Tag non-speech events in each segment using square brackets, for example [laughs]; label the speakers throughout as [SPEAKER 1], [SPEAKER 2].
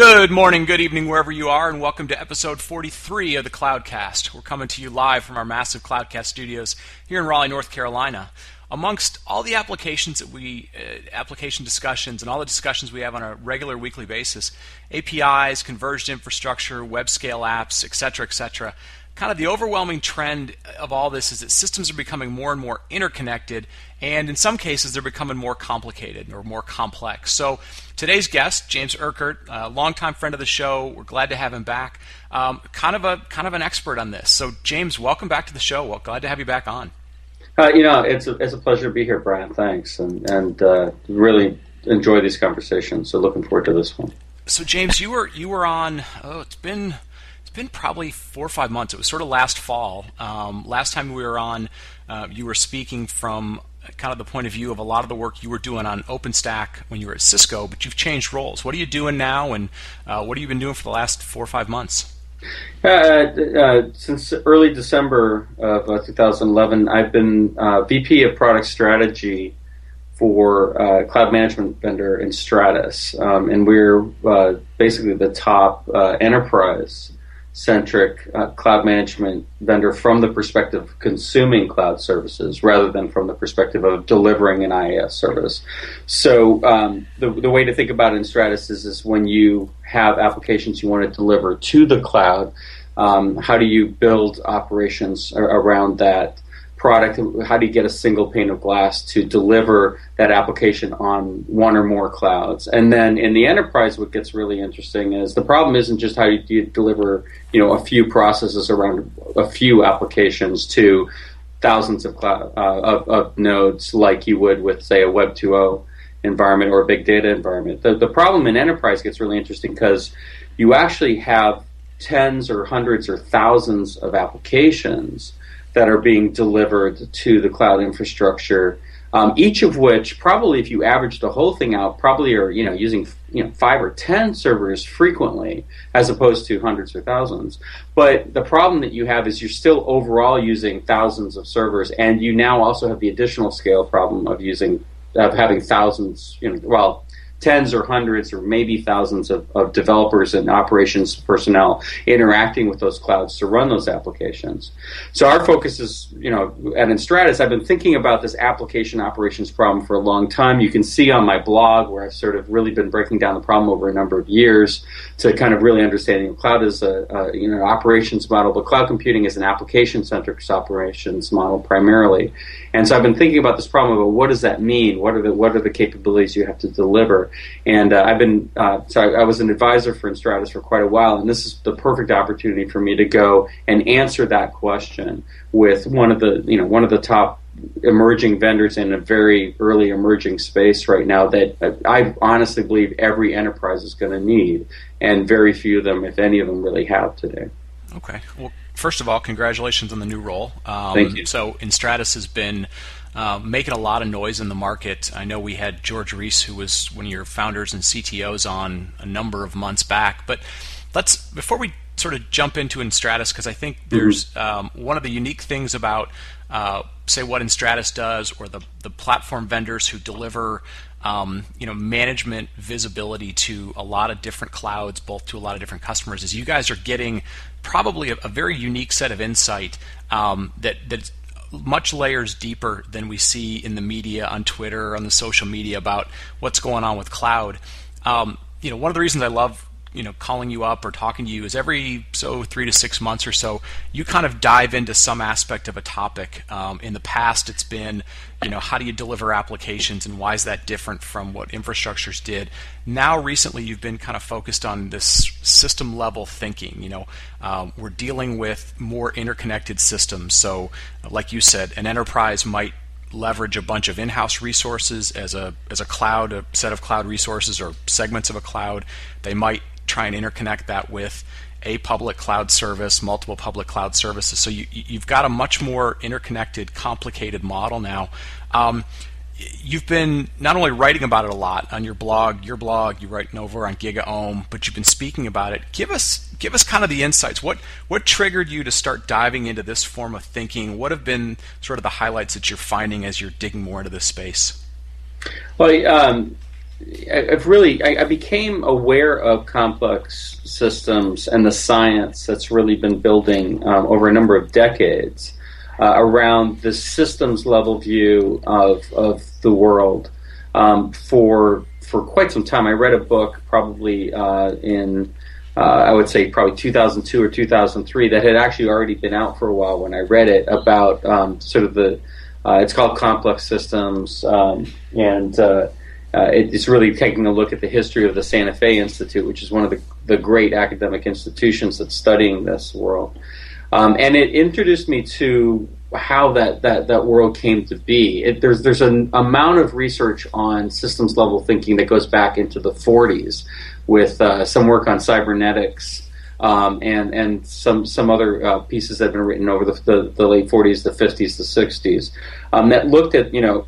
[SPEAKER 1] Good morning, good evening, wherever you are, and welcome to episode 43 of the Cloudcast. We're coming to you live from our massive Cloudcast studios here in Raleigh, North Carolina. Amongst all the applications that we, uh, application discussions and all the discussions we have on a regular weekly basis, APIs, converged infrastructure, web scale apps, etc., etc., kind of the overwhelming trend of all this is that systems are becoming more and more interconnected, and in some cases, they're becoming more complicated or more complex. So, today's guest, James Urquhart, a longtime friend of the show, we're glad to have him back. Um, kind of a kind of an expert on this. So, James, welcome back to the show. Well, glad to have you back on.
[SPEAKER 2] Uh, you know, it's a, it's a pleasure to be here, Brian. Thanks, and and uh, really enjoy these conversations. So, looking forward to this one.
[SPEAKER 1] So, James, you were you were on. Oh, it's been it's been probably four or five months. It was sort of last fall. Um, last time we were on, uh, you were speaking from kind of the point of view of a lot of the work you were doing on OpenStack when you were at Cisco, but you've changed roles. What are you doing now, and uh, what have you been doing for the last four or five months?
[SPEAKER 2] Uh, uh, since early December of uh, 2011, I've been uh, VP of Product Strategy for uh, cloud management vendor Enstratus, um, and we're basically the top enterprise centric uh, cloud management vendor from the perspective of consuming cloud services rather than from the perspective of delivering an IaaS service. So um, the, the way to think about it Enstratus is, is when you have applications you want to deliver to the cloud, um, how do you build operations around that? Product, how do you get a single pane of glass to deliver that application on one or more clouds? And then in the enterprise, what gets really interesting is the problem isn't just how do you deliver, you know, a few processes around a few applications to thousands of, cloud, uh, of, of nodes like you would with, say, a Web 2.0 environment or a big data environment. The, the problem in enterprise gets really interesting because you actually have tens or hundreds or thousands of applications that are being delivered to the cloud infrastructure. Um, each of which, probably, if you average the whole thing out, probably are you know using you know five or ten servers frequently, as opposed to hundreds or thousands. But the problem that you have is you're still overall using thousands of servers, and you now also have the additional scale problem of using of having thousands. You know, well, tens or hundreds or maybe thousands of, of developers and operations personnel interacting with those clouds to run those applications. So our focus is, you know, at Enstratus, I've been thinking about this application operations problem for a long time. You can see on my blog where I've sort of really been breaking down the problem over a number of years to kind of really understanding cloud as a, a you know operations model, but cloud computing is an application centric operations model primarily. And so I've been thinking about this problem about what does that mean? What are the what are the capabilities you have to deliver? And uh, I've been, uh, so I, I, was an advisor for Enstratus for quite a while, and this is the perfect opportunity for me to go and answer that question with one of the, you know, one of the top emerging vendors in a very early emerging space right now that I honestly believe every enterprise is going to need, and very few of them, if any of them, really have today.
[SPEAKER 1] Okay. Well, first of all, congratulations on the new role.
[SPEAKER 2] Um, Thank you.
[SPEAKER 1] So, Enstratus has been uh, making a lot of noise in the market. I know we had George Reese, who was one of your founders and CTOs, on a number of months back. But let's before we sort of jump into Enstratus, because I think mm-hmm. there's um, one of the unique things about uh, say what Enstratus does, or the the platform vendors who deliver. Um, you know, management visibility to a lot of different clouds, both to a lot of different customers, is you guys are getting probably a, a very unique set of insight um, that that much layers deeper than we see in the media on Twitter on the social media about what's going on with cloud. Um, you know, one of the reasons I love you know calling you up or talking to you is every so three to six months or so you kind of dive into some aspect of a topic. Um, in the past it's been you know how do you deliver applications and why is that different from what infrastructures did? Now recently you've been kind of focused on this system level thinking you know um, we're dealing with more interconnected systems. So like you said an enterprise might leverage a bunch of in-house resources as a as a cloud, a set of cloud resources or segments of a cloud. They might try and interconnect that with a public cloud service, multiple public cloud services. So you, you've got a much more interconnected, complicated model now. Um, you've been not only writing about it a lot on your blog, your blog, you're writing over on GigaOM, but you've been speaking about it. Give us give us kind of the insights. What what triggered you to start diving into this form of thinking? What have been sort of the highlights that you're finding as you're digging more into this space?
[SPEAKER 2] Well, um, I've really I, I, became aware of complex systems and the science that's really been building um, over a number of decades uh, around the systems level view of of the world um, for for quite some time. I read a book probably uh, in uh, I would say probably 2002 or 2003 that had actually already been out for a while when I read it about um, sort of the uh, it's called complex systems um, and uh, uh, it's really taking a look at the history of the Santa Fe Institute, which is one of the, the great academic institutions that's studying this world. Um, and it introduced me to how that, that, that world came to be. It, there's there's an amount of research on systems level thinking that goes back into the 40s, with uh, some work on cybernetics um, and and some some other uh, pieces that have been written over the, the, the, late 40s, the 50s, the 60s um, that looked at you know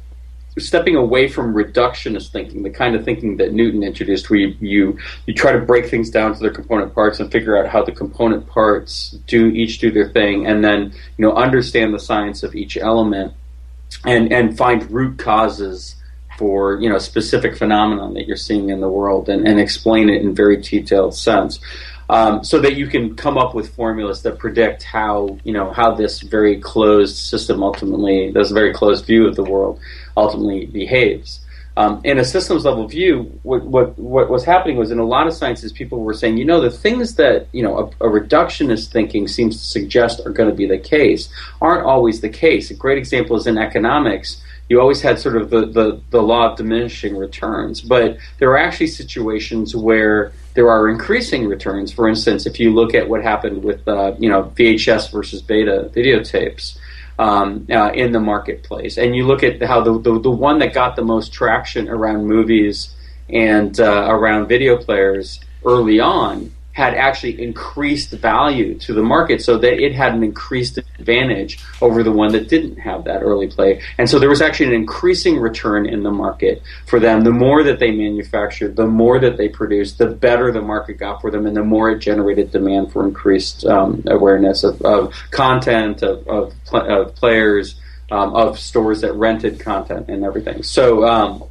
[SPEAKER 2] stepping away from reductionist thinking, the kind of thinking that Newton introduced, where you, you, you try to break things down to their component parts and figure out how the component parts do each do their thing, and then you know understand the science of each element, and and find root causes for you know specific phenomenon that you're seeing in the world, and, and explain it in very detailed sense um, so that you can come up with formulas that predict how you know how this very closed system ultimately, this very closed view of the world, ultimately behaves. Um, in a systems level view, what, what, what was happening was in a lot of sciences, people were saying, you know, the things that you know a, a reductionist thinking seems to suggest are going to be the case aren't always the case. A great example is in economics you always had sort of the, the, the law of diminishing returns. But there are actually situations where there are increasing returns. For instance, if you look at what happened with uh, you know VHS versus beta videotapes um, uh, in the marketplace, and you look at how the, the, the one that got the most traction around movies and uh, around video players early on had actually increased value to the market so that it had an increased advantage over the one that didn't have that early play. And so there was actually an increasing return in the market for them. The more that they manufactured, the more that they produced, the better the market got for them and the more it generated demand for increased um, awareness of, of, content, of, of, pl- of players, um, of stores that rented content and everything. So, um,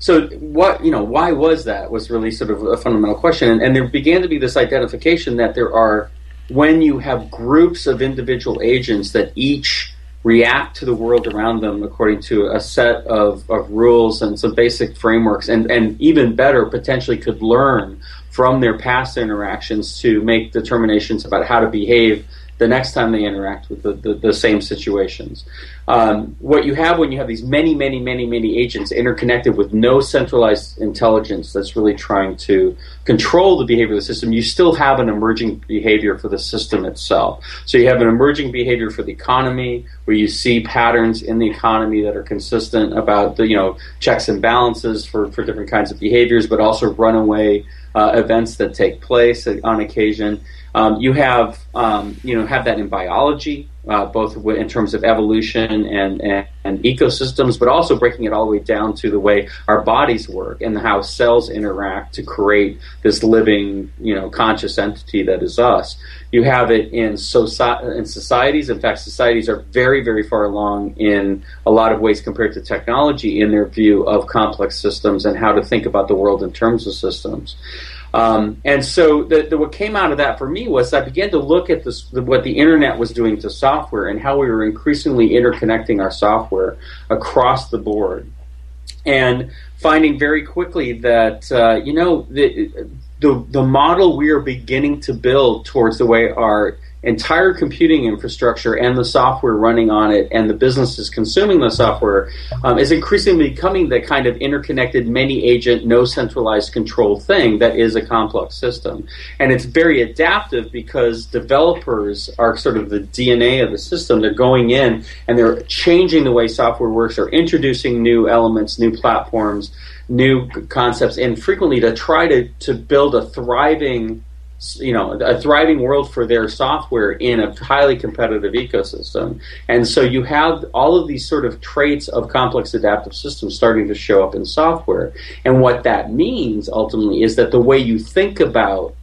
[SPEAKER 2] so what you know, why was that? Was really sort of a fundamental question, and, and there began to be this identification that there are when you have groups of individual agents that each react to the world around them according to a set of, of rules and some basic frameworks, and, and even better, potentially could learn from their past interactions to make determinations about how to behave the next time they interact with the, the, the same situations. Um, what you have when you have these many, many, many, many agents interconnected with no centralized intelligence that's really trying to control the behavior of the system, you still have an emerging behavior for the system itself. So you have an emerging behavior for the economy, where you see patterns in the economy that are consistent about the you know checks and balances for, for different kinds of behaviors, but also runaway uh, events that take place on occasion. Um, you have um, you know have that in biology, uh, both in terms of evolution and, and, and, ecosystems, but also breaking it all the way down to the way our bodies work and how cells interact to create this living you know conscious entity that is us. You have it in, soci- in societies. In fact, societies are very very far along in a lot of ways compared to technology in their view of complex systems and how to think about the world in terms of systems. Um, and so the, the, what came out of that for me was I began to look at this, what the internet was doing to software and how we were increasingly interconnecting our software across the board. And finding very quickly that, uh, you know, the, the, the model we are beginning to build towards the way our entire computing infrastructure and the software running on it and the businesses consuming the software um, is increasingly becoming the kind of interconnected many agent no centralized control thing that is a complex system. And it's very adaptive because developers are sort of the dna of the system. They're going in and they're changing the way software works. They're introducing new elements new platforms new concepts and frequently to try to, to build a thriving you know a thriving world for their software in a highly competitive ecosystem. And so you have all of these sort of traits of complex adaptive systems starting to show up in software. And what that means ultimately is that the way you think about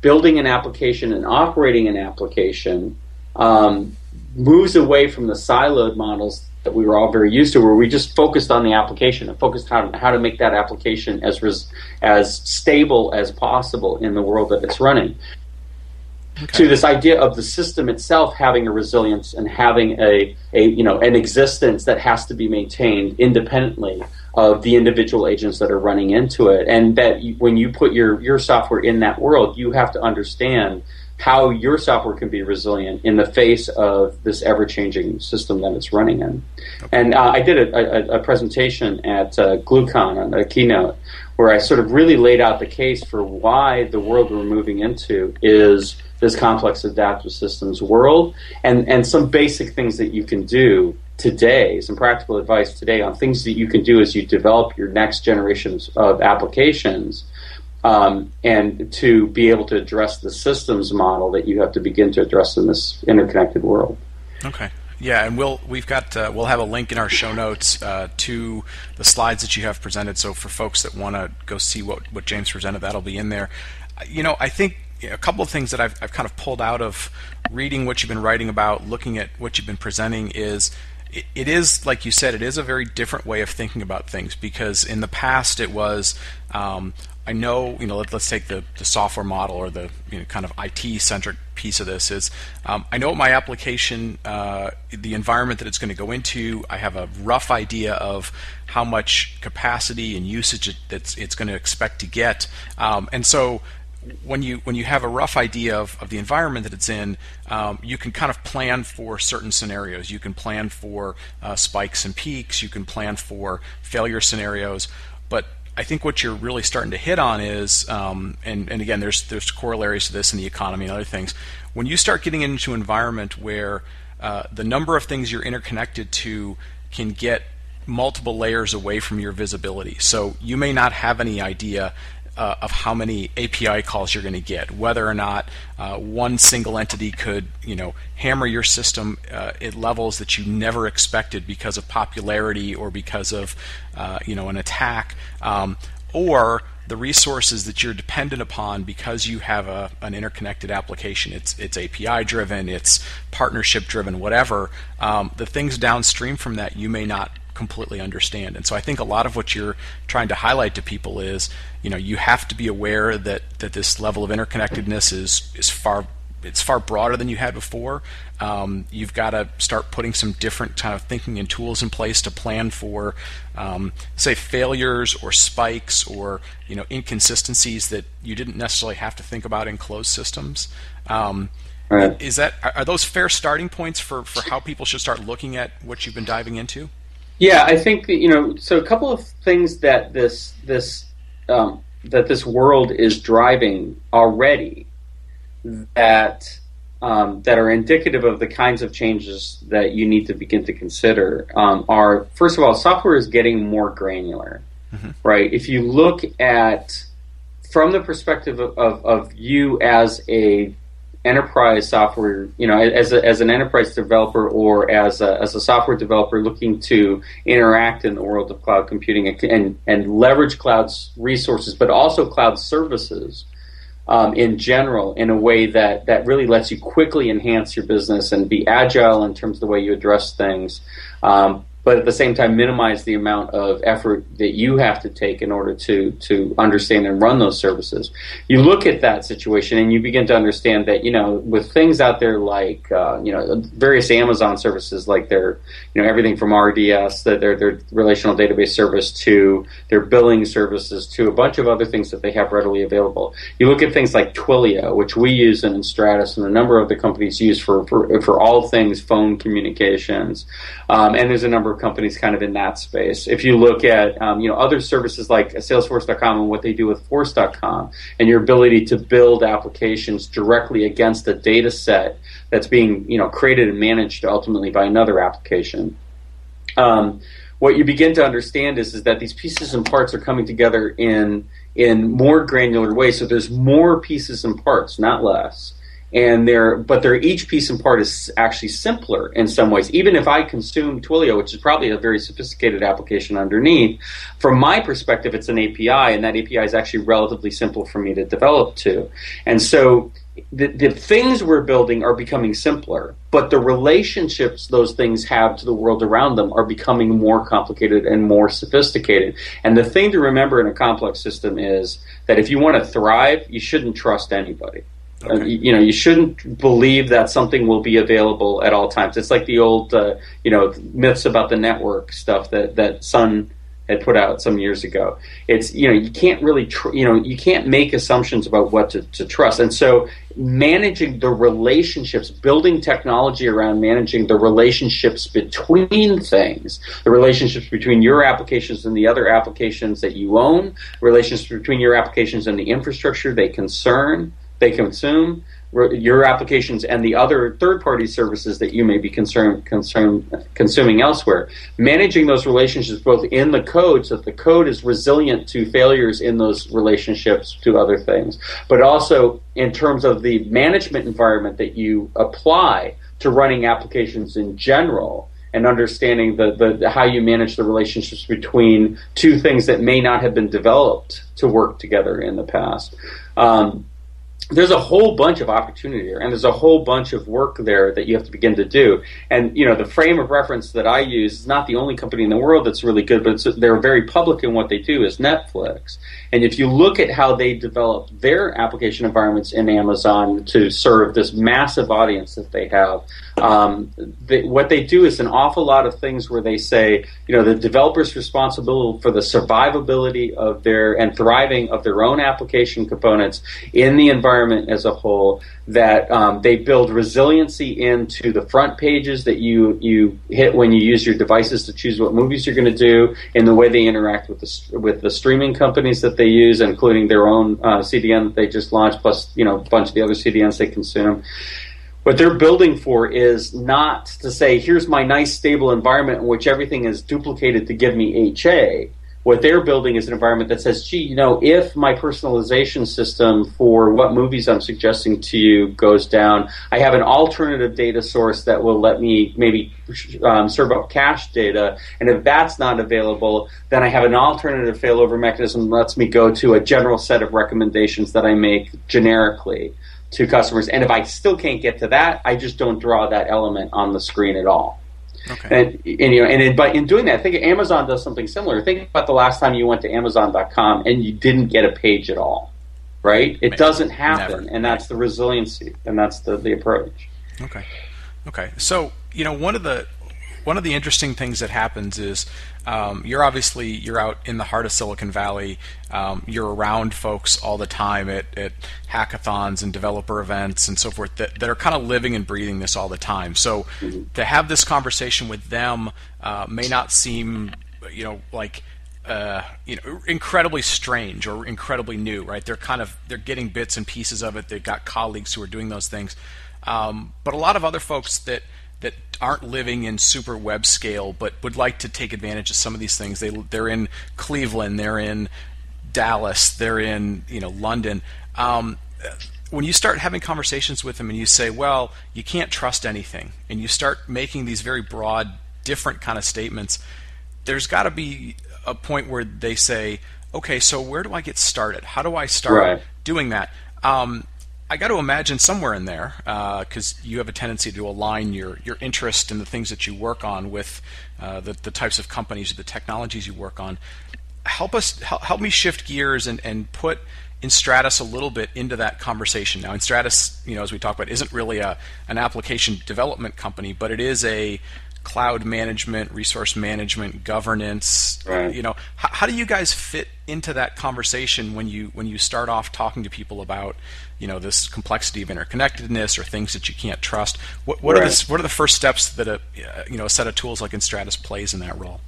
[SPEAKER 2] building an application and operating an application um, moves away from the siloed models that we were all very used to, where we just focused on the application and focused on how to make that application as res- as stable as possible in the world that it's running. Okay. To this idea of the system itself having a resilience and having a, a you know an existence that has to be maintained independently of the individual agents that are running into it, and that you, when you put your your software in that world, you have to understand how your software can be resilient in the face of this ever-changing system that it's running in. Okay. And uh, I did a, a, a, presentation at uh, GlueCon, on a keynote, where I sort of really laid out the case for why the world we're moving into is this complex adaptive systems world, and, and some basic things that you can do today, some practical advice today on things that you can do as you develop your next generations of applications um, and to be able to address the systems model that you have to begin to address in this interconnected world.
[SPEAKER 1] Okay. Yeah, and we'll we've got uh, we'll have a link in our show notes uh, to the slides that you have presented. So for folks that want to go see what what James presented, that'll be in there. You know, I think a couple of things that I've I've kind of pulled out of reading what you've been writing about, looking at what you've been presenting is it is like you said, it is a very different way of thinking about things because in the past it was um, I know, you know, let, us take the, the software model or the you know, kind of IT centric piece of this is um, I know my application, uh, the environment that it's going to go into. I have a rough idea of how much capacity and usage it, it's, it's going to expect to get. Um, and so when you when you have a rough idea of, of the environment that it's in, um, you can kind of plan for certain scenarios. You can plan for uh, spikes and peaks. You can plan for failure scenarios. But I think what you're really starting to hit on is, um, and, and again, there's there's corollaries to this in the economy and other things. When you start getting into an environment where uh, the number of things you're interconnected to can get multiple layers away from your visibility. So you may not have any idea uh, of how many API calls you're going to get, whether or not uh, one single entity could, you know, hammer your system uh, at levels that you never expected because of popularity or because of, uh, you know, an attack, um, or the resources that you're dependent upon because you have a, an interconnected application. It's it's API driven, it's partnership driven, whatever. Um, the things downstream from that you may not completely understand. And so I think a lot of what you're trying to highlight to people is, you know, you have to be aware that that this level of interconnectedness is is far it's far broader than you had before. Um, you've got to start putting some different kind of thinking and tools in place to plan for, um, say, failures or spikes or you know inconsistencies that you didn't necessarily have to think about in closed systems. Um, right. Is that are those fair starting points for, for how people should start looking at what you've been diving into?
[SPEAKER 2] Yeah, I think that, you know. So a couple of things that this this um, that this world is driving already that um, that are indicative of the kinds of changes that you need to begin to consider um, are first of all, software is getting more granular, mm-hmm. right? If you look at from the perspective of, of, of you as a enterprise software, you know, as, a, as an enterprise developer or as a, as a software developer looking to interact in the world of cloud computing and, and, leverage cloud's resources, but also cloud services um, in general in a way that, that really lets you quickly enhance your business and be agile in terms of the way you address things. Um, but at the same time minimize the amount of effort that you have to take in order to to understand and run those services. You look at that situation and you begin to understand that you know with things out there like uh, you know various Amazon services like their you know everything from RDS that their their relational database service to their billing services to a bunch of other things that they have readily available. You look at things like Twilio, which we use in Stratus and a number of the companies use for for, for all things phone communications, um, and there's a number of companies kind of in that space. If you look at um, you know other services like Salesforce.com and what they do with Force.com, and your ability to build applications directly against a data set that's being you know created and managed ultimately by another application. Um, what you begin to understand is, is that these pieces and parts are coming together in in more granular ways. So there's more pieces and parts, not less and they're but they're each piece and part is actually simpler in some ways. Even if I consume Twilio, which is probably a very sophisticated application underneath, from my perspective, it's an API, and that API is actually relatively simple for me to develop to. And so the, the things we're building are becoming simpler, but the relationships those things have to the world around them are becoming more complicated and more sophisticated. And the thing to remember in a complex system is that if you want to thrive, you shouldn't trust anybody. Okay. Uh, you know, you shouldn't believe that something will be available at all times. It's like the old, uh, you know, myths about the network stuff that that Sun had put out some years ago. It's you know you can't really tr- you know you can't make assumptions about what to, to trust, and so managing the relationships, building technology around managing the relationships between things, the relationships between your applications and the other applications that you own, relationships between your applications and the infrastructure they concern, they consume, your applications and the other third-party services that you may be concerned, concerned, consuming elsewhere. Managing those relationships both in the code so that the code is resilient to failures in those relationships to other things, but also in terms of the management environment that you apply to running applications in general and understanding the, the, how you manage the relationships between two things that may not have been developed to work together in the past. Um, there's a whole bunch of opportunity there, and there's a whole bunch of work there that you have to begin to do. And you know, the frame of reference that I use is not the only company in the world that's really good, but they're very public in what they do. Is Netflix, and if you look at how they develop their application environments in Amazon to serve this massive audience that they have, um, they, what they do is an awful lot of things where they say, you know, the developer's responsible for the survivability of their and thriving of their own application components in the environment as a whole. That um, they build resiliency into the front pages that you you hit when you use your devices to choose what movies you're going to do, in the way they interact with the with the streaming companies that they use, including their own uh, CDN that they just launched, plus you know a bunch of the other CDNs they consume what they're building for is not to say, here's my nice stable environment in which everything is duplicated to give me HA. What they're building is an environment that says, gee, you know, if my personalization system for what movies I'm suggesting to you goes down, I have an alternative data source that will let me maybe um, serve up cache data. And if that's not available, then I have an alternative failover mechanism that lets me go to a general set of recommendations that I make generically to customers. And if I still can't get to that, I just don't draw that element on the screen at all. Okay. And, and you know, and in, but in doing that, I think Amazon does something similar. Think about the last time you went to Amazon.com and you didn't get a page at all, right? It doesn't happen, Never. and that's the resiliency, and that's the the approach.
[SPEAKER 1] Okay, okay. So you know, one of the one of the interesting things that happens is um, you're obviously you're out in the heart of Silicon Valley. Um, you're around folks all the time at, at, hackathons and developer events and so forth that, that are kind of living and breathing this all the time. So to have this conversation with them uh, may not seem, you know, like. Uh, you know, incredibly strange or incredibly new, right? They're kind of they're getting bits and pieces of it. They've got colleagues who are doing those things, um, but a lot of other folks that that aren't living in super web scale but would like to take advantage of some of these things. They they're in Cleveland, they're in Dallas, they're in you know London. Um, when you start having conversations with them and you say, well, you can't trust anything, and you start making these very broad, different kind of statements, there's got to be a point where they say, okay, so where do I get started? How do I start right. doing that? Um, I got to imagine somewhere in there, because uh, you have a tendency to align your, your interest in the things that you work on with uh, the, the types of companies, or the technologies you work on. Help us, help, help me shift gears and, and put Enstratus a little bit into that conversation. Now, Enstratus, you know, as we talked about, isn't really a an application development company, but it is a cloud management, resource management, governance. Right. You know, how, how, do you guys fit into that conversation when you when you start off talking to people about you know this complexity of interconnectedness or things that you can't trust? What, what right. are the what are the first steps that a you know a set of tools like Enstratus plays in that role?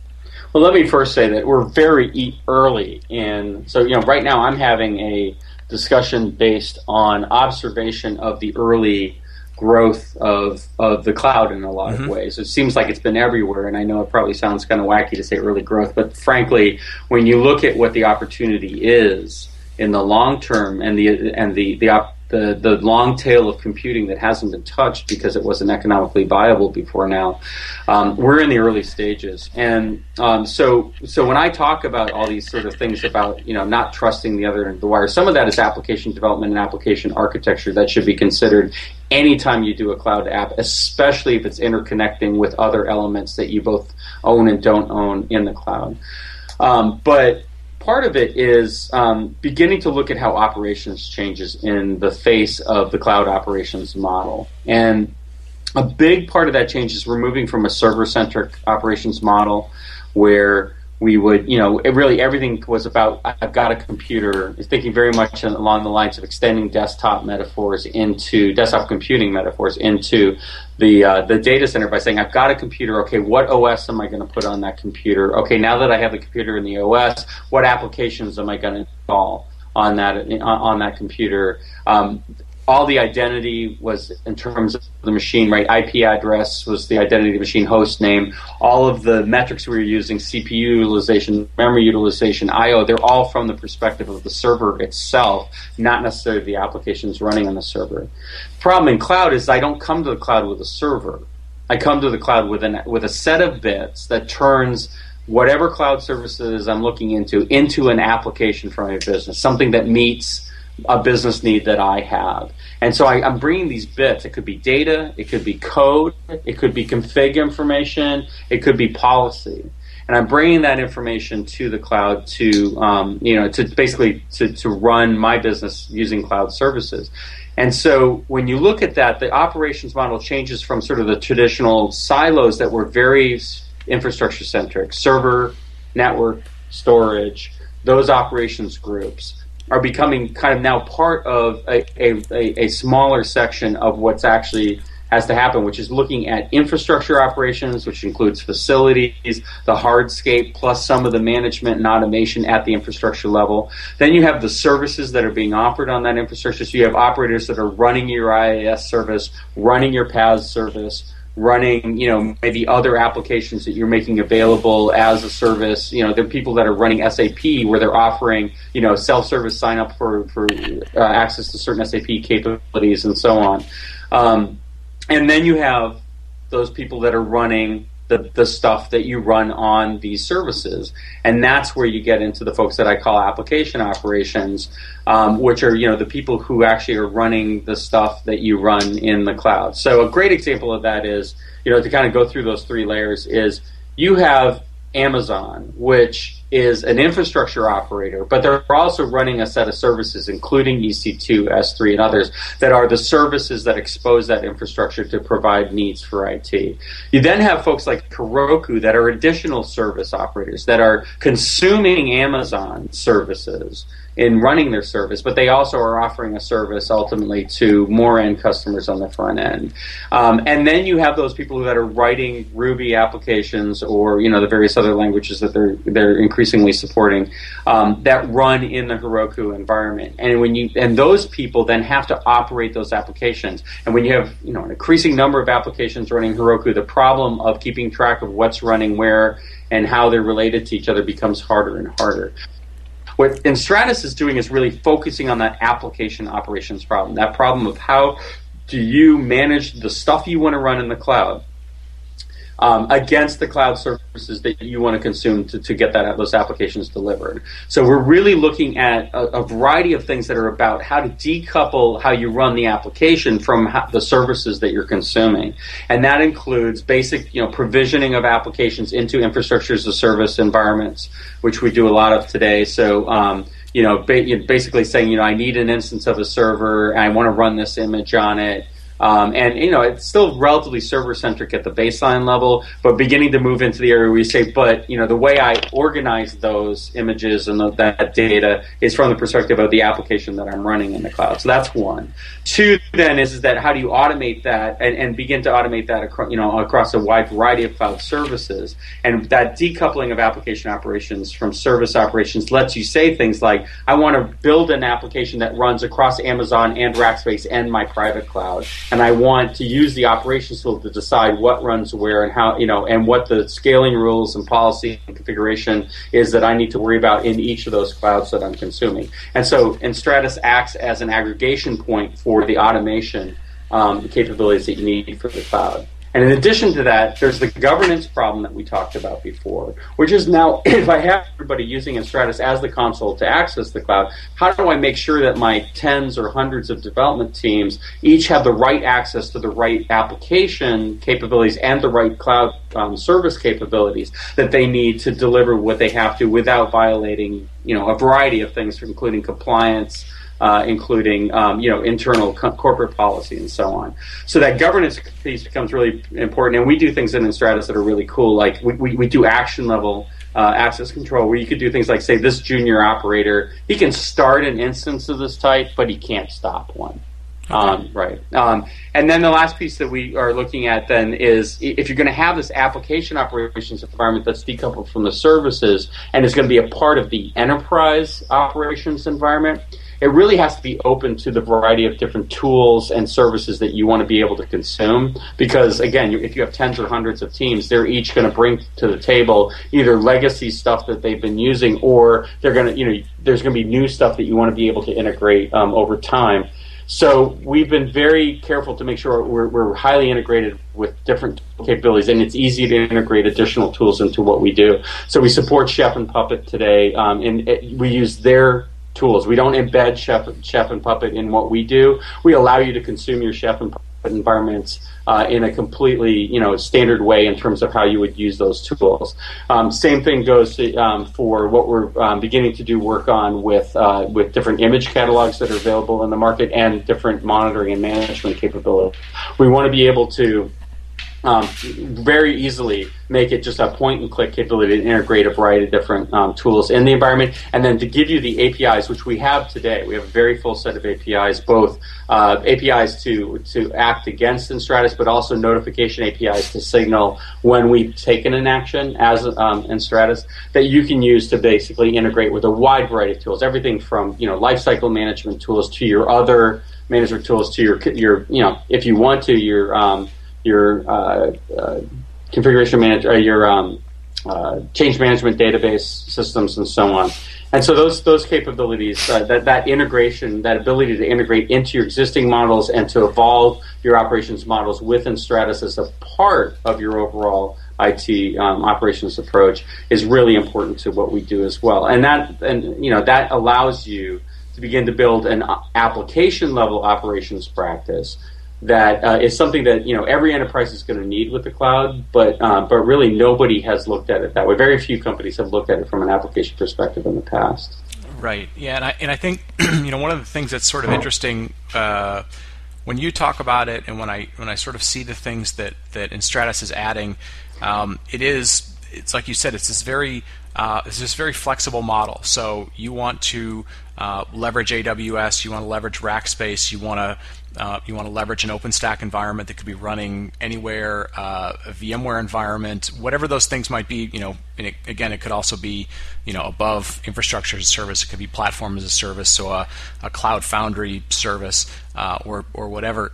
[SPEAKER 2] Well, let me first say that we're very early in. So you know, right now I'm having a discussion based on observation of the early growth of of the cloud in a lot mm-hmm. of ways. It seems like it's been everywhere, and I know it probably sounds kind of wacky to say early growth, but frankly, when you look at what the opportunity is in the long term and the and the the op- the the long tail of computing that hasn't been touched because it wasn't economically viable before now. Um, we're in the early stages, and um, so so when I talk about all these sort of things about you know not trusting the other end of the wire, some of that is application development and application architecture that should be considered anytime you do a cloud app, especially if it's interconnecting with other elements that you both own and don't own in the cloud. Um, but part of it is um, beginning to look at how operations changes in the face of the cloud operations model. And a big part of that change is we're moving from a server centric operations model where we would, you know, really everything was about I've got a computer, thinking very much along the lines of extending desktop metaphors into desktop computing metaphors into the uh, the data center by saying I've got a computer. Okay, what OS am I going to put on that computer? Okay, now that I have the computer in the OS, what applications am I going to install? on that on that computer. Um, all the identity was in terms of the machine, right? IP address was the identity of the machine host name. All of the metrics we were using, CPU utilization, memory utilization, I/O, they're all from the perspective of the server itself, not necessarily the applications running on the server. Problem in cloud is I don't come to the cloud with a server. I come to the cloud with an with a set of bits that turns whatever cloud services I'm looking into into an application for my business, something that meets a business need that I have. And so I, am bringing these bits. It could be data, it could be code, it could be config information, it could be policy. And I'm bringing that information to the cloud to, um, you know, to basically to, to run my business using cloud services. And so when you look at that, the operations model changes from sort of the traditional silos that were very infrastructure centric, server, network, storage, those operations groups are becoming kind of now part of a, a, a, smaller section of what's actually has to happen, which is looking at infrastructure operations, which includes facilities, the hardscape, plus some of the management and automation at the infrastructure level. Then you have the services that are being offered on that infrastructure. So you have operators that are running your IaaS service, running your PaaS service, running, you know, maybe other applications that you're making available as a service. You know, there are people that are running SAP where they're offering, you know, self-service sign up for, for uh, access to certain SAP capabilities and so on. Um, and then you have those people that are running the, the stuff that you run on these services. And that's where you get into the folks that I call application operations, um, which are, you know, the people who actually are running the stuff that you run in the cloud. So a great example of that is, you know, to kind of go through those three layers is you have Amazon, which is an infrastructure operator, but they're also running a set of services, including EC2, S3, and others, that are the services that expose that infrastructure to provide needs for IT. You then have folks like Heroku that are additional service operators that are consuming Amazon services in running their service, but they also are offering a service ultimately to more end customers on the front end. Um, and then you have those people that are writing Ruby applications or you know the various other languages that they're they're increasingly supporting um, that run in the Heroku environment. And when you and those people then have to operate those applications. And when you have you know an increasing number of applications running Heroku, the problem of keeping track of what's running where and how they're related to each other becomes harder and harder. What Enstratus is doing is really focusing on that application operations problem, that problem of how do you manage the stuff you want to run in the cloud um, against the cloud services that you want to consume to, to get that those applications delivered. So we're really looking at a, a, variety of things that are about how to decouple how you run the application from how, the services that you're consuming, and that includes basic you know provisioning of applications into infrastructure as a service environments, which we do a lot of today. So um, you know, ba- basically saying, you know, I need an instance of a server, I want to run this image on it. Um, and you know it's still relatively server centric at the baseline level, but beginning to move into the area where you say, but you know the way I organize those images and the, that data is from the perspective of the application that I'm running in the cloud. So that's one. Two then is, is that how do you automate that and, and begin to automate that you know across a wide variety of cloud services, and that decoupling of application operations from service operations lets you say things like, I want to build an application that runs across Amazon and Rackspace and my private cloud and I want to use the operations tool to decide what runs where and how, you know, and what the scaling rules and policy and configuration is that I need to worry about in each of those clouds that I'm consuming. And so, Enstratus acts as an aggregation point for the automation um, capabilities that you need for the cloud. And in addition to that, there's the governance problem that we talked about before, which is now [laughs] if I have everybody using Stratus as the console to access the cloud, how do I make sure that my tens or hundreds of development teams each have the right access to the right application capabilities and the right cloud um, service capabilities that they need to deliver what they have to without violating, you know, a variety of things, including compliance, uh, including um, you know internal co- corporate policy and so on. So that governance piece becomes really important, and we do things in Stratus that are really cool. Like we, we, we do action level. Uh, access control, where you could do things like say this junior operator, he can start an instance of this type, but he can't stop one. Okay. Um, right. Um, and then the last piece that we are looking at then is if you're going to have this application operations environment that's decoupled from the services and is going to be a part of the enterprise operations environment, it really has to be open to the variety of different tools and services that you want to be able to consume. Because again, if you have tens or hundreds of teams, they're each going to bring to the table either legacy stuff that they've been using, or they're going to, you know, there's going to be new stuff that you want to be able to integrate um, over time. So we've been very careful to make sure we're, we're, highly integrated with different capabilities, and it's easy to integrate additional tools into what we do. So we support Chef and Puppet today, um, and it, we use their tools. We don't embed Chef, Chef and Puppet in what we do. We allow you to consume your Chef and Puppet environments uh, in a completely you know standard way in terms of how you would use those tools. Um, same thing goes to, um, for what we're um, beginning to do work on with uh, with different image catalogs that are available in the market and different monitoring and management capabilities. We want to be able to um, very easily make it just a point and click capability to integrate a variety of different um, tools in the environment, and then to give you the APIs, which we have today. We have a very full set of APIs, both uh, APIs to to act against Enstratus, but also notification APIs to signal when we've taken an action as um, Stratus that you can use to basically integrate with a wide variety of tools, everything from you know lifecycle management tools to your other management tools to your your you know if you want to your um, your uh, uh, configuration manager, uh, your um, uh, change management database systems, and so on. And so those those capabilities, uh, that that integration, that ability to integrate into your existing models and to evolve your operations models within Stratus as a part of your overall IT um, operations approach is really important to what we do as well. And that and you know that allows you to begin to build an application level operations practice that uh, is something that you know every enterprise is going to need with the cloud, but uh, but really nobody has looked at it that way. Very few companies have looked at it from an application perspective in the past.
[SPEAKER 1] Right. Yeah, and I and I think [clears throat] you know one of the things that's sort of interesting uh, when you talk about it, and when I when I sort of see the things that that Stratus is adding, um, it is it's like you said, it's this very uh, it's this very flexible model. So you want to uh, leverage AWS, you want to leverage Rackspace, you want to uh, you want to leverage an OpenStack environment that could be running anywhere, uh, a VMware environment, whatever those things might be. You know, it, again, it could also be, you know, above infrastructure as a service. It could be platform as a service, so a, a cloud foundry service, uh, or or whatever.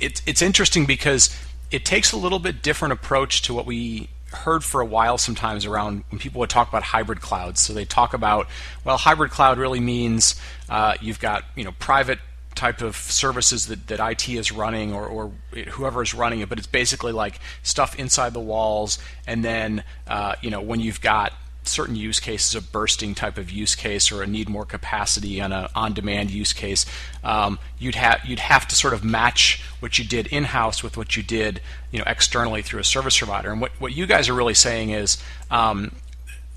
[SPEAKER 1] It's it's interesting because it takes a little bit different approach to what we heard for a while sometimes around when people would talk about hybrid clouds. So they talk about, well, hybrid cloud really means uh, you've got you know private type of services that, that IT is running or, or whoever is running it, but it's basically like stuff inside the walls. And then, uh, you know, when you've got certain use cases, a bursting type of use case or a need more capacity on a on-demand use case, um, you'd have you'd have to sort of match what you did in-house with what you did, you know, externally through a service provider. And what what you guys are really saying is. Um,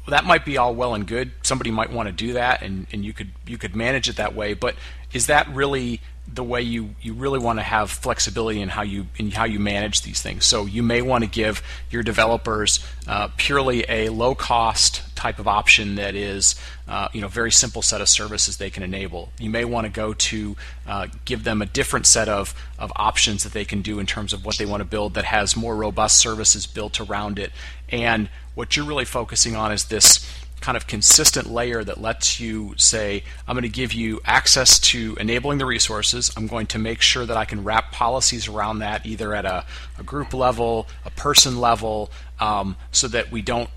[SPEAKER 1] that might be all well and good. Somebody might want to do that, and, and you could you could manage it that way. But is that really the way you, you really want to have flexibility in how you in how you manage these things. So you may want to give your developers uh, purely a low cost type of option that is uh, you know very simple set of services they can enable. You may want to go to uh, give them a different set of of options that they can do in terms of what they want to build that has more robust services built around it. And what you're really focusing on is this kind of consistent layer that lets you say, I'm going to give you access to enabling the resources. I'm going to make sure that I can wrap policies around that either at a, a group level, a person level, um, so that we don't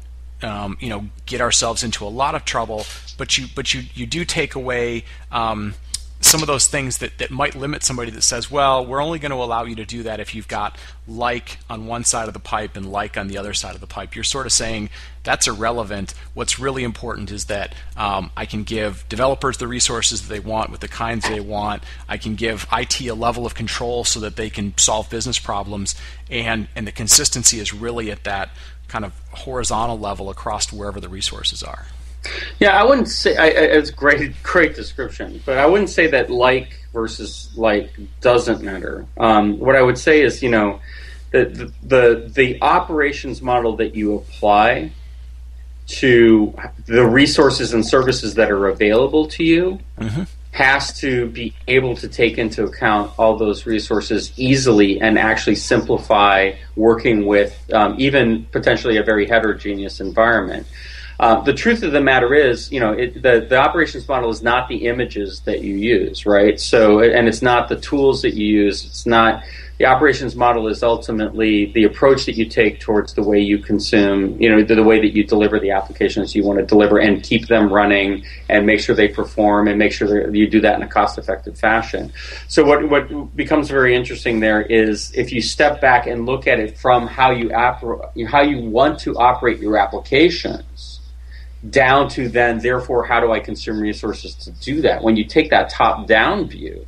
[SPEAKER 1] um, you know get ourselves into a lot of trouble. But you but you you do take away um, some of those things that, that might limit somebody that says, well, we're only going to allow you to do that if you've got like on one side of the pipe and like on the other side of the pipe. You're sort of saying that's irrelevant. What's really important is that um, I can give developers the resources that they want with the kinds they want. I can give IT a level of control so that they can solve business problems, and and the consistency is really at that kind of horizontal level across wherever the resources are.
[SPEAKER 2] Yeah, I wouldn't say I, it's great, [laughs] great description, but I wouldn't say that like versus like doesn't matter. Um, what I would say is, you know, the, the, the the operations model that you apply to the resources and services that are available to you mm-hmm. has to be able to take into account all those resources easily and actually simplify working with um, even potentially a very heterogeneous environment. Uh, the truth of the matter is, you know, it, the the operations model is not the images that you use, right? So, and it's not the tools that you use. It's not the operations model is ultimately the approach that you take towards the way you consume, you know, the, the way that you deliver the applications you want to deliver and keep them running and make sure they perform and make sure that you do that in a cost-effective fashion. So, what what becomes very interesting there is if you step back and look at it from how you how you want to operate your applications down to then, therefore, how do I consume resources to do that? When you take that top down view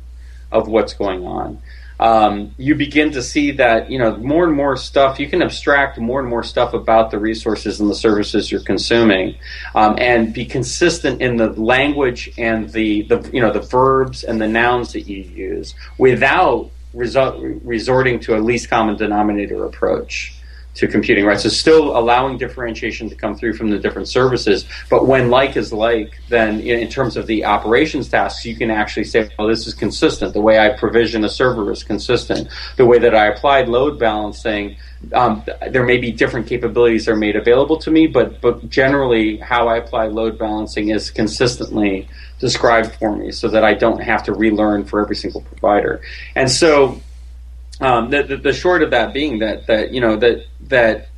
[SPEAKER 2] of what's going on, um, you begin to see that you know more and more stuff you can abstract more and more stuff about the resources and the services you're consuming um, and be consistent in the language and the, the you know the verbs and the nouns that you use without resort, resorting to a least common denominator approach to computing, right? So still allowing differentiation to come through from the different services, but when like is like, then in terms of the operations tasks, you can actually say, well, this is consistent. The way I provision a server is consistent. The way that I applied load balancing, um, there may be different capabilities that are made available to me, but but generally, how I apply load balancing is consistently described for me, so that I don't have to relearn for every single provider. And so um, the, the, the, short of that being that that you know that that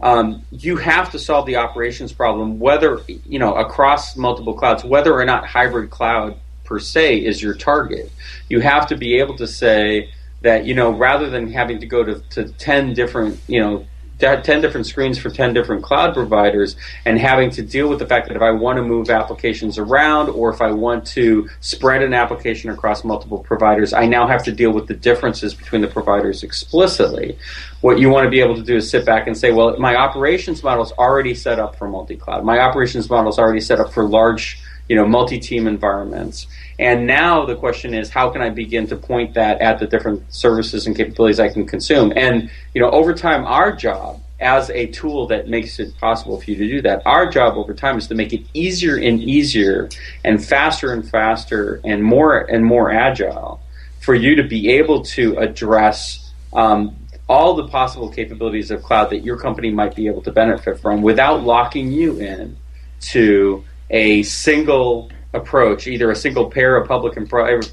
[SPEAKER 2] um, you have to solve the operations problem whether you know across multiple clouds whether or not hybrid cloud per se is your target. You have to be able to say that you know rather than having to go to, to 10 different you know 10 different screens for 10 different cloud providers and having to deal with the fact that if I want to move applications around or if I want to spread an application across multiple providers, I now have to deal with the differences between the providers explicitly. What you want to be able to do is sit back and say, well, my operations model is already set up for multi cloud. My operations model is already set up for large you know, multi-team environments. And now the question is, how can I begin to point that at the different services and capabilities I can consume? And you know, over time, our job as a tool that makes it possible for you to do that, our job over time is to make it easier and easier, and faster and faster, and more and more agile for you to be able to address. Um, all the possible capabilities of cloud that your company might be able to benefit from without locking you in to a single approach, either a single pair of public and private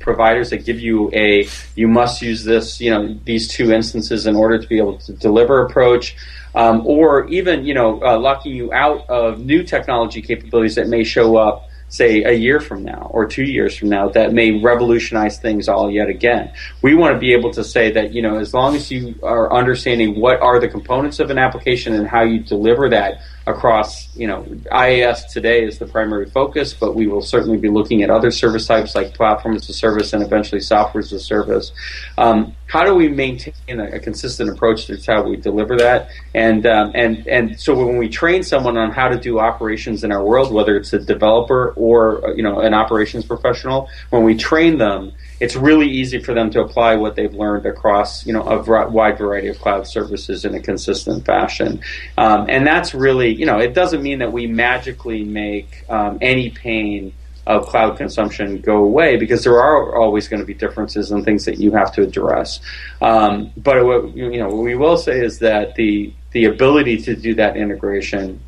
[SPEAKER 2] providers that give you a you must use this, you know, these two instances in order to be able to deliver approach, um, or even you know uh, locking you out of new technology capabilities that may show up say a year from now or two years from now that may revolutionize things all yet again. We want to be able to say that, you know, as long as you are understanding what are the components of an application and how you deliver that across, you know, IaaS today is the primary focus, but we will certainly be looking at other service types like platform as a service and eventually software as a service. Um, how do we maintain a, a, consistent approach to how we deliver that? And um, and and so when we train someone on how to do operations in our world, whether it's a developer or you know an operations professional, when we train them it's really easy for them to apply what they've learned across you know a wide variety of cloud services in a consistent fashion. Um, and that's really you know it doesn't mean that we magically make um, any pain of cloud consumption go away because there are always going to be differences and things that you have to address. Um, but what you know what we will say is that the the ability to do that integration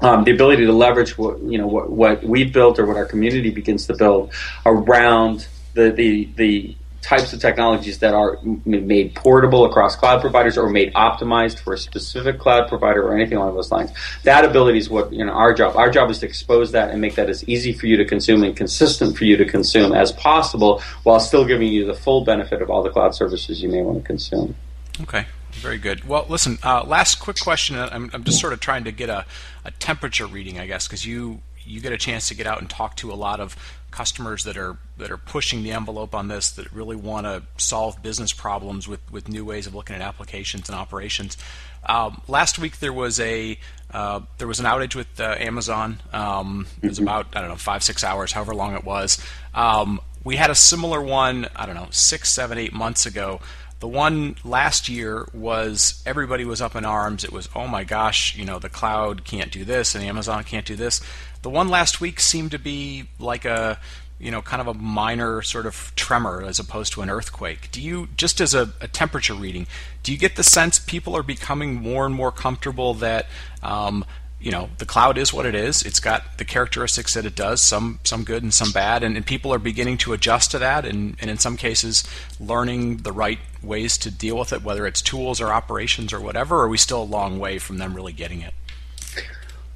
[SPEAKER 2] um, the ability to leverage what you know what, what we've built or what our community begins to build around the the the types of technologies that are made portable across cloud providers or made optimized for a specific cloud provider or anything along those lines. That ability is what you know our job. Our job is to expose that and make that as easy for you to consume and consistent for you to consume as possible, while still giving you the full benefit of all the cloud services you may want to consume.
[SPEAKER 1] Okay. Very good. Well, listen. Uh, last quick question. I'm, I'm just sort of trying to get a, a temperature reading, I guess, because you you get a chance to get out and talk to a lot of customers that are that are pushing the envelope on this that really want to solve business problems with, with new ways of looking at applications and operations. Um, last week there was a uh, there was an outage with uh, Amazon. Um, it was about I don't know five six hours, however long it was. Um, we had a similar one I don't know six seven eight months ago. The one last year was everybody was up in arms. It was oh my gosh, you know the cloud can't do this and Amazon can't do this. The one last week seemed to be like a you know kind of a minor sort of tremor as opposed to an earthquake. Do you just as a, a temperature reading, do you get the sense people are becoming more and more comfortable that um, you know the cloud is what it is. It's got the characteristics that it does some some good and some bad and, and, people are beginning to adjust to that and, and in some cases learning the right ways to deal with it whether it's tools or operations or whatever are we still a long way from them really getting it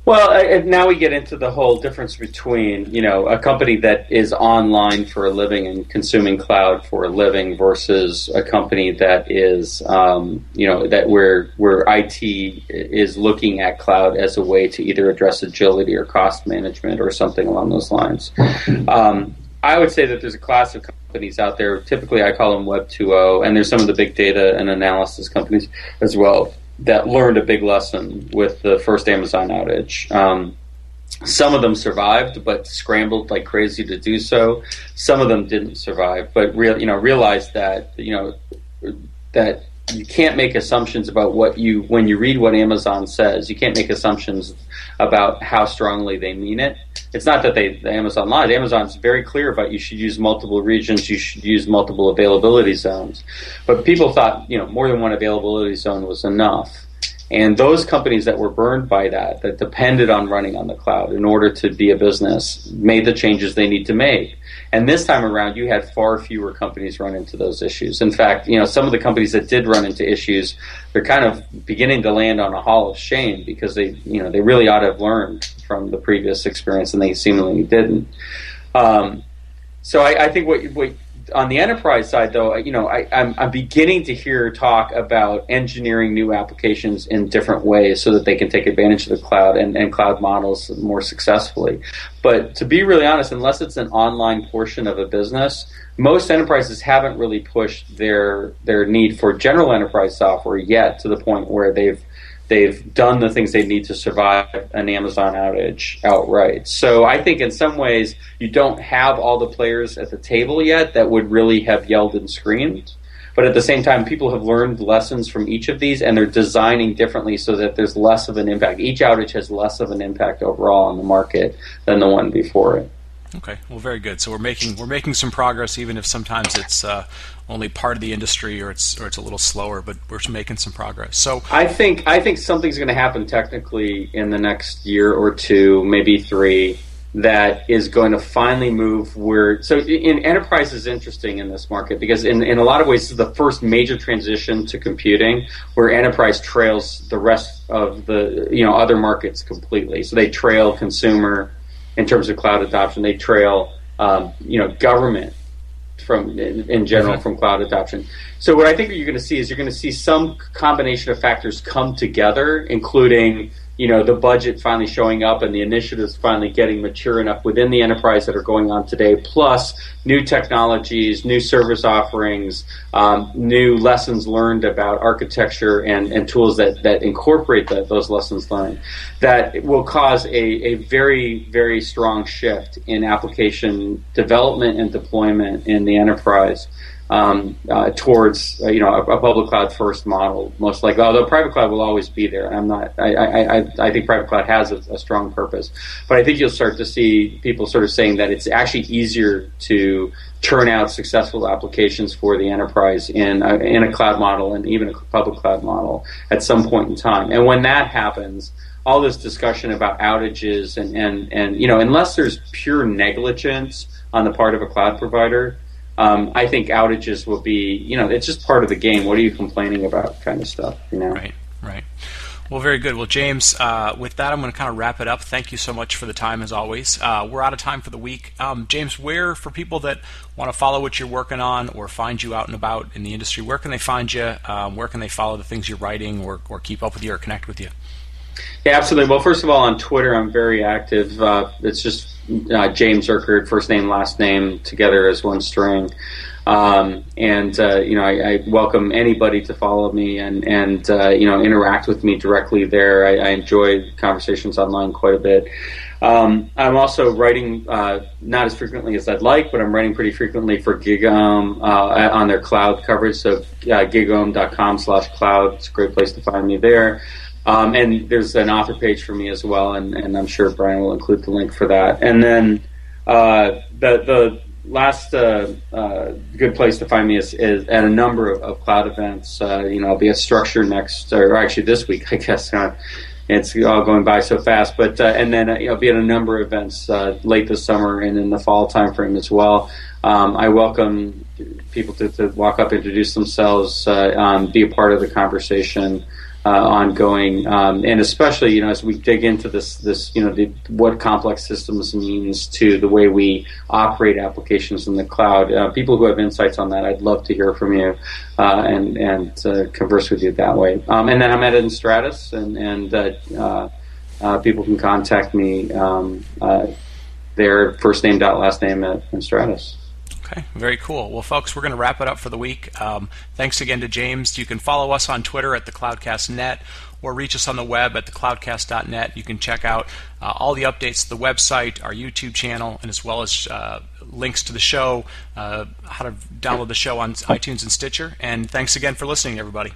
[SPEAKER 2] well, now we get into the whole difference between you know a company that is online for a living and consuming cloud for a living versus a company that is um, you know that where where IT is looking at cloud as a way to either address agility or cost management or something along those lines. Um, I would say that there's a class of companies out there. Typically, I call them Web 2.0, and there's some of the big data and analysis companies as well that learned a big lesson with the first Amazon outage. Um, some of them survived, but scrambled like crazy to do so. Some of them didn't survive, but real, you know, realized that you know that you can't make assumptions about what you when you read what Amazon says. You can't make assumptions about how strongly they mean it. It's not that they the Amazon lied. Amazon's very clear about you should use multiple regions, you should use multiple availability zones. But people thought you know more than one availability zone was enough. And those companies that were burned by that, that depended on running on the cloud in order to be a business, made the changes they need to make. And this time around, you had far fewer companies run into those issues. In fact, you know, some of the companies that did run into issues, they're kind of beginning to land on a hall of shame because they, you know, they really ought to have learned from the previous experience, and they seemingly didn't. Um, so I, I, think what, what on the enterprise side, though, you know, I, am I'm, I'm beginning to hear talk about engineering new applications in different ways so that they can take advantage of the cloud and, and cloud models more successfully. But to be really honest, unless it's an online portion of a business, most enterprises haven't really pushed their their need for general enterprise software yet to the point where they've they've done the things they need to survive an Amazon outage outright. So I think in some ways you don't have all the players at the table yet that would really have yelled and screamed. But at the same time, people have learned lessons from each of these, and they're designing differently so that there's less of an impact. Each outage has less of an impact overall on the market than the one before it.
[SPEAKER 1] Okay, well, very good. So we're making we're making some progress, even if sometimes it's uh, only part of the industry or it's or it's a little slower, but we're making some progress. So
[SPEAKER 2] I think I think something's going to happen technically in the next year or two, maybe three, that is going to finally move where. So in enterprise is interesting in this market because in in a lot of ways this is the first major transition to computing where enterprise trails the rest of the you know other markets completely. So they trail consumer in terms of cloud adoption. They trail, um, you know, government from in, in general mm-hmm. from cloud adoption. So what I think you're going to see is you're going to see some combination of factors come together, including you know the budget finally showing up and the initiatives finally getting mature enough within the enterprise that are going on today plus new technologies new service offerings um, new lessons learned about architecture and, and tools that, that incorporate the, those lessons learned that will cause a, a very very strong shift in application development and deployment in the enterprise um, uh, towards uh, you know a, a, public cloud first model most likely. Although private cloud will always be there, and I'm not. I, I, I, I think private cloud has a, a, strong purpose, but I think you'll start to see people sort of saying that it's actually easier to turn out successful applications for the enterprise in a, in a cloud model and even a public cloud model at some point in time. And when that happens, all this discussion about outages and, and, and you know, unless there's pure negligence on the part of a cloud provider, um, I think outages will be, you know, it's just part of the game. What are you complaining about, kind of stuff, you know?
[SPEAKER 1] Right, right. Well, very good. Well, James, uh, with that, I'm going to kind of wrap it up. Thank you so much for the time, as always. Uh, we're out of time for the week. Um, James, where, for people that want to follow what you're working on or find you out and about in the industry, where can they find you? Um, where can they follow the things you're writing or, or keep up with you or connect with you?
[SPEAKER 2] Yeah, absolutely. Well, first of all, on Twitter, I'm very active. Uh, it's just uh, James Urquhart, first name, last name, together as one string. Um, and uh, you know, I, I, welcome anybody to follow me and and uh, you know interact with me directly there. I, I enjoy conversations online quite a bit. Um, I'm also writing uh, not as frequently as I'd like, but I'm writing pretty frequently for GigaOM uh, on their cloud coverage. So uh, gigaom.com/cloud. It's a great place to find me there. Um, and there's an author page for me as well, and, and I'm sure Brian will include the link for that. And then uh, the the last uh, uh, good place to find me is, is at a number of, of cloud events. Uh, you know, I'll be at Structure next, or actually this week, [laughs] I guess. it's all going by so fast, but uh, and then uh, I'll be at a number of events late this summer and in the fall timeframe as well. Um, I welcome people to, to, walk up, introduce themselves, um, be a part of the conversation uh, ongoing, um, and especially you know as we dig into this this you know the, what complex systems means to the way we operate applications in the cloud. Uh, people who have insights on that, I'd love to hear from you uh, and and uh, converse with you that way. Um, and then I'm at Enstratus, and and uh, uh, people can contact me. Um, first name dot last name at Enstratus.
[SPEAKER 1] Okay, very cool. Well, folks, we're going to wrap it up for the week. Um, thanks again to James. You can follow us on Twitter at the or reach us on the web at thecloudcast.net. You can check out uh, all the updates to the website, our YouTube channel, and as well as uh, links to the show, uh, how to download the show on iTunes and Stitcher. And thanks again for listening, everybody.